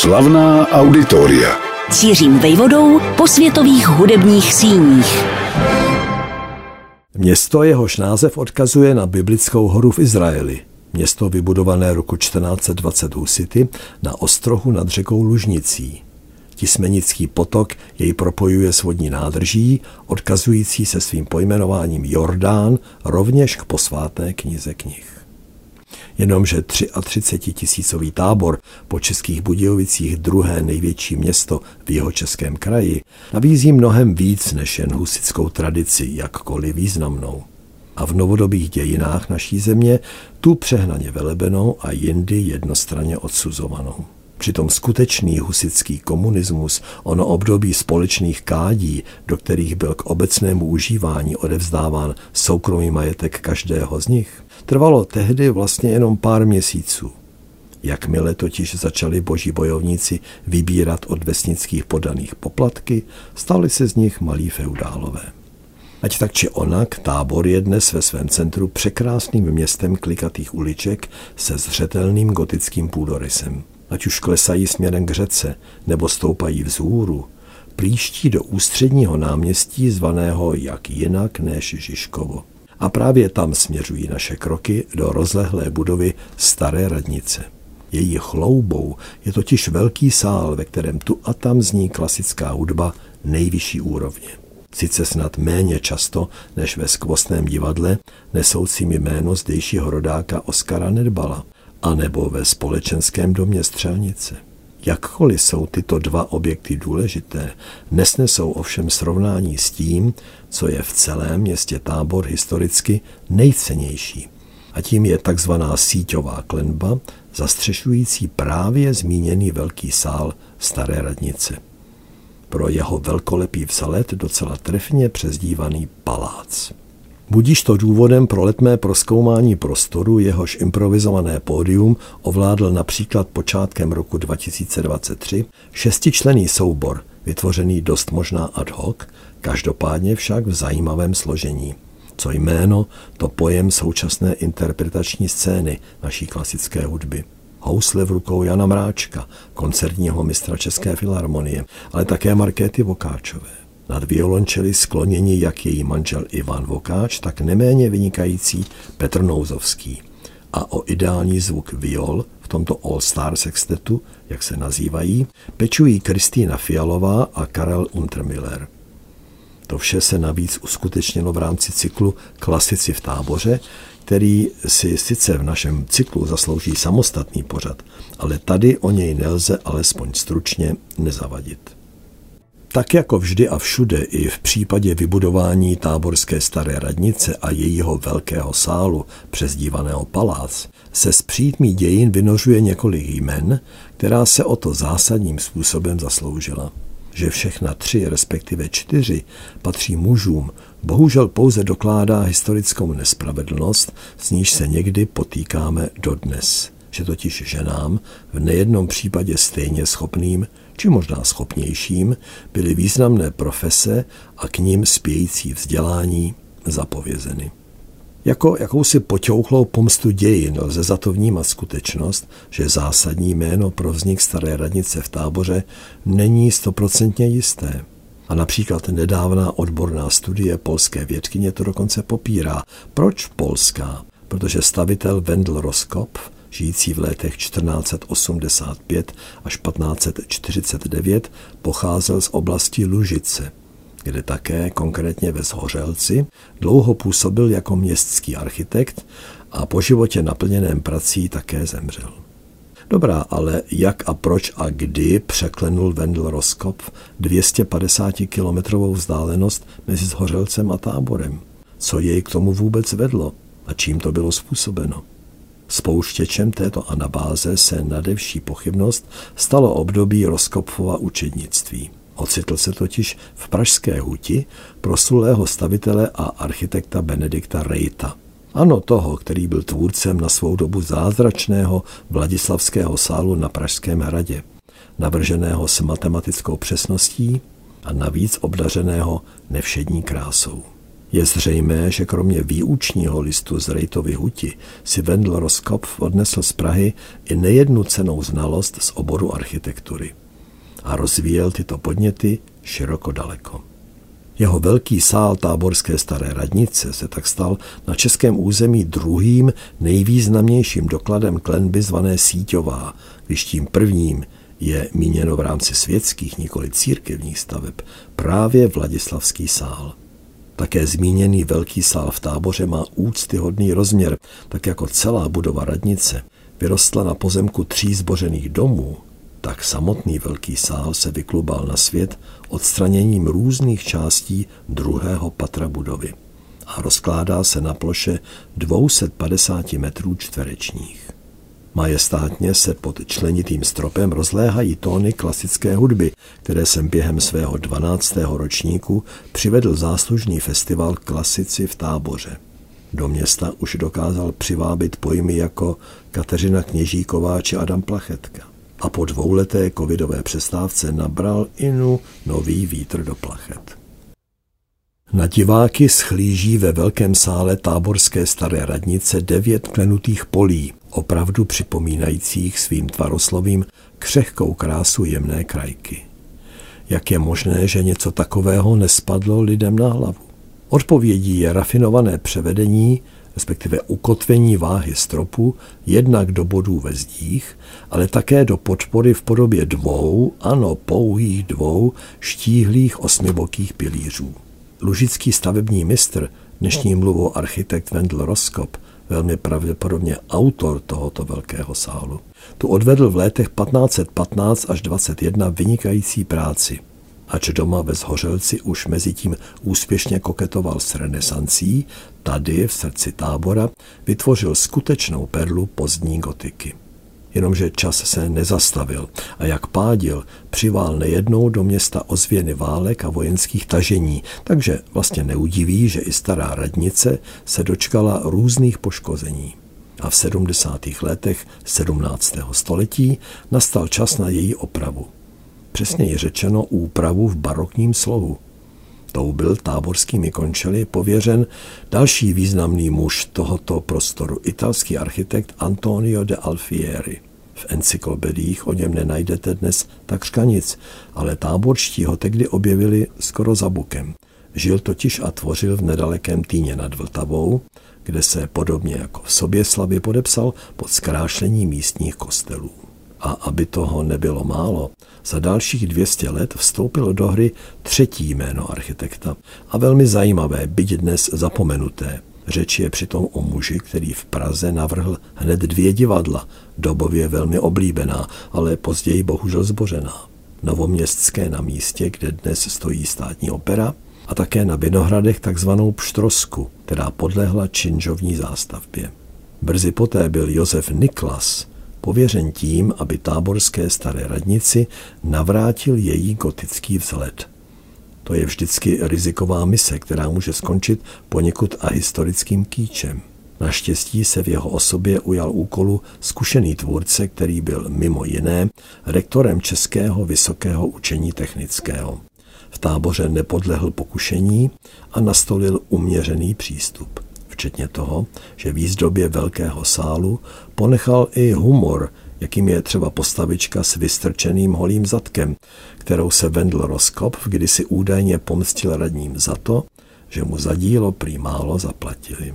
Slavná auditoria. Cířím vejvodou po světových hudebních síních. Město jehož název odkazuje na biblickou horu v Izraeli. Město vybudované roku 1420 husity na ostrohu nad řekou Lužnicí. Tismenický potok jej propojuje s vodní nádrží, odkazující se svým pojmenováním Jordán rovněž k posvátné knize knih. Jenomže 33 tisícový tábor po českých Budějovicích druhé největší město v jeho českém kraji nabízí mnohem víc než jen husickou tradici, jakkoliv významnou. A v novodobých dějinách naší země tu přehnaně velebenou a jindy jednostranně odsuzovanou. Přitom skutečný husický komunismus, ono období společných kádí, do kterých byl k obecnému užívání odevzdáván soukromý majetek každého z nich, trvalo tehdy vlastně jenom pár měsíců. Jakmile totiž začali boží bojovníci vybírat od vesnických podaných poplatky, stali se z nich malí feudálové. Ať tak či onak, tábor je dnes ve svém centru překrásným městem klikatých uliček se zřetelným gotickým půdorysem ať už klesají směrem k řece nebo stoupají vzhůru, plíští do ústředního náměstí zvaného jak jinak než Žižkovo. A právě tam směřují naše kroky do rozlehlé budovy Staré radnice. Její chloubou je totiž velký sál, ve kterém tu a tam zní klasická hudba nejvyšší úrovně. Sice snad méně často než ve skvostném divadle, nesoucím jméno zdejšího rodáka Oskara Nedbala, anebo ve společenském domě Střelnice. Jakkoliv jsou tyto dva objekty důležité, nesnesou ovšem srovnání s tím, co je v celém městě Tábor historicky nejcennější. A tím je takzvaná síťová klenba, zastřešující právě zmíněný velký sál Staré radnice. Pro jeho velkolepý vzalet docela trefně přezdívaný palác. Budíš to důvodem pro letmé proskoumání prostoru, jehož improvizované pódium ovládl například počátkem roku 2023 šestičlený soubor, vytvořený dost možná ad hoc, každopádně však v zajímavém složení. Co jméno, to pojem současné interpretační scény naší klasické hudby housle v rukou Jana Mráčka, koncertního mistra České filharmonie, ale také Markéty Vokáčové. Nad violončely skloněni jak její manžel Ivan Vokáč, tak neméně vynikající Petr Nouzovský. A o ideální zvuk viol v tomto All Star sextetu, jak se nazývají, pečují Kristýna Fialová a Karel Untermiller. To vše se navíc uskutečnilo v rámci cyklu Klasici v táboře, který si sice v našem cyklu zaslouží samostatný pořad, ale tady o něj nelze alespoň stručně nezavadit. Tak jako vždy a všude i v případě vybudování táborské staré radnice a jejího velkého sálu, přezdívaného palác, se z přítmí dějin vynožuje několik jmen, která se o to zásadním způsobem zasloužila. Že všechna tři, respektive čtyři, patří mužům, bohužel pouze dokládá historickou nespravedlnost, s níž se někdy potýkáme dodnes. Že totiž ženám, v nejednom případě stejně schopným, či možná schopnějším, byly významné profese a k ním spějící vzdělání zapovězeny. Jako jakousi poťouchlou pomstu dějin lze za to vnímat skutečnost, že zásadní jméno pro vznik staré radnice v táboře není stoprocentně jisté. A například nedávná odborná studie polské vědkyně to dokonce popírá. Proč polská? Protože stavitel Wendel Roskop žijící v letech 1485 až 1549, pocházel z oblasti Lužice, kde také, konkrétně ve Zhořelci, dlouho působil jako městský architekt a po životě naplněném prací také zemřel. Dobrá, ale jak a proč a kdy překlenul Wendel Roskop 250-kilometrovou vzdálenost mezi Zhořelcem a táborem? Co jej k tomu vůbec vedlo a čím to bylo způsobeno? Spouštěčem této anabáze se nadevší pochybnost stalo období Roskopfova učednictví. Ocitl se totiž v Pražské huti proslulého stavitele a architekta Benedikta Rejta. Ano, toho, který byl tvůrcem na svou dobu zázračného Vladislavského sálu na Pražském hradě, navrženého s matematickou přesností a navíc obdařeného nevšední krásou. Je zřejmé, že kromě výučního listu z Rejtovy huti si Wendel Roskopf odnesl z Prahy i nejednu cenou znalost z oboru architektury a rozvíjel tyto podněty široko daleko. Jeho velký sál táborské staré radnice se tak stal na českém území druhým nejvýznamnějším dokladem klenby zvané Síťová, když tím prvním je míněno v rámci světských, nikoli církevních staveb, právě Vladislavský sál. Také zmíněný velký sál v táboře má úctyhodný rozměr, tak jako celá budova radnice vyrostla na pozemku tří zbořených domů, tak samotný velký sál se vyklubal na svět odstraněním různých částí druhého patra budovy a rozkládá se na ploše 250 metrů čtverečních. Majestátně se pod členitým stropem rozléhají tóny klasické hudby, které jsem během svého 12. ročníku přivedl záslužný festival Klasici v táboře. Do města už dokázal přivábit pojmy jako Kateřina Kněžíková či Adam Plachetka. A po dvouleté covidové přestávce nabral Inu nový vítr do plachet. Na diváky schlíží ve velkém sále táborské staré radnice devět klenutých polí, opravdu připomínajících svým tvaroslovím křehkou krásu jemné krajky. Jak je možné, že něco takového nespadlo lidem na hlavu? Odpovědí je rafinované převedení, respektive ukotvení váhy stropu jednak do bodů ve zdích, ale také do podpory v podobě dvou, ano pouhých dvou, štíhlých osmibokých pilířů. Lužický stavební mistr, dnešní mluvou architekt Wendel Roskop, velmi pravděpodobně autor tohoto velkého sálu. Tu odvedl v letech 1515 až 21 vynikající práci. Ač doma ve Zhořelci už mezi tím úspěšně koketoval s renesancí, tady v srdci tábora vytvořil skutečnou perlu pozdní gotiky jenomže čas se nezastavil a jak pádil, přivál nejednou do města ozvěny válek a vojenských tažení, takže vlastně neudiví, že i stará radnice se dočkala různých poškození. A v 70. letech 17. století nastal čas na její opravu. Přesněji řečeno úpravu v barokním slohu. Tou byl táborskými končely pověřen další významný muž tohoto prostoru, italský architekt Antonio de Alfieri. V encyklopediích o něm nenajdete dnes takřka nic, ale táborští ho tehdy objevili skoro za bukem. Žil totiž a tvořil v nedalekém Týně nad Vltavou, kde se podobně jako v sobě slavě podepsal pod zkrášlení místních kostelů. A aby toho nebylo málo, za dalších 200 let vstoupilo do hry třetí jméno architekta a velmi zajímavé, byť dnes zapomenuté – Řeč je přitom o muži, který v Praze navrhl hned dvě divadla, dobově velmi oblíbená, ale později bohužel zbořená. Novoměstské na místě, kde dnes stojí státní opera, a také na Vinohradech takzvanou Pštrosku, která podlehla činžovní zástavbě. Brzy poté byl Josef Niklas pověřen tím, aby táborské staré radnici navrátil její gotický vzhled – to je vždycky riziková mise, která může skončit poněkud a historickým kýčem. Naštěstí se v jeho osobě ujal úkolu zkušený tvůrce, který byl mimo jiné rektorem Českého vysokého učení technického. V táboře nepodlehl pokušení a nastolil uměřený přístup. Včetně toho, že výzdobě velkého sálu ponechal i humor, jakým je třeba postavička s vystrčeným holým zadkem, kterou se Vendl Roskop kdysi údajně pomstil radním za to, že mu za dílo prý málo zaplatili.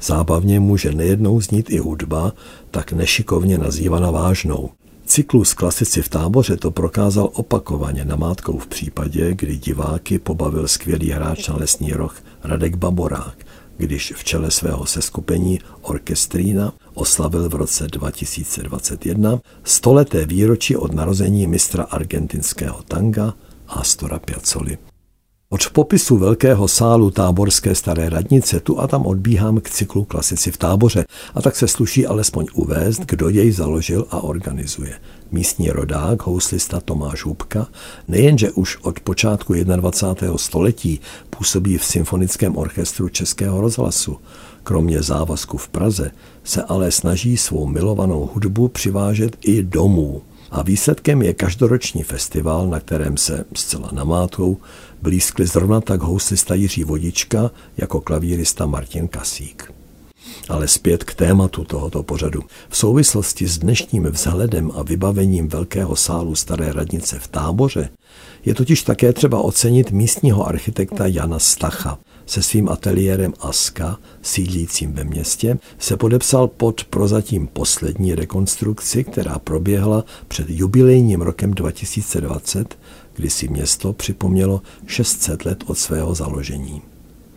Zábavně může nejednou znít i hudba, tak nešikovně nazývaná vážnou. Cyklus klasici v táboře to prokázal opakovaně namátkou v případě, kdy diváky pobavil skvělý hráč na lesní roh Radek Baborák, když v čele svého seskupení Orkestrína oslavil v roce 2021 stoleté výročí od narození mistra argentinského tanga Astora Piazzoli. Od popisu velkého sálu táborské staré radnice tu a tam odbíhám k cyklu Klasici v táboře a tak se sluší alespoň uvést, kdo jej založil a organizuje. Místní rodák, houslista Tomáš Hubka, nejenže už od počátku 21. století působí v symfonickém orchestru Českého rozhlasu, kromě závazku v Praze se ale snaží svou milovanou hudbu přivážet i domů A výsledkem je každoroční festival, na kterém se zcela namátkou blízkli zrovna tak houslista Jiří Vodička jako klavírista Martin Kasík. Ale zpět k tématu tohoto pořadu. V souvislosti s dnešním vzhledem a vybavením velkého sálu Staré radnice v táboře je totiž také třeba ocenit místního architekta Jana Stacha. Se svým ateliérem Aska, sídlícím ve městě, se podepsal pod prozatím poslední rekonstrukci, která proběhla před jubilejním rokem 2020, kdy si město připomnělo 600 let od svého založení.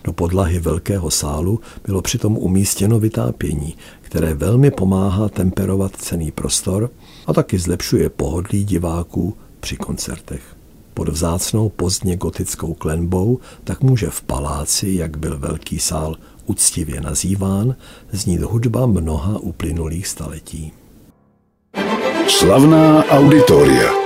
Do podlahy velkého sálu bylo přitom umístěno vytápění, které velmi pomáhá temperovat cený prostor a taky zlepšuje pohodlí diváků při koncertech. Pod vzácnou pozdně gotickou klenbou tak může v paláci, jak byl velký sál uctivě nazýván, znít hudba mnoha uplynulých staletí. Slavná auditoria.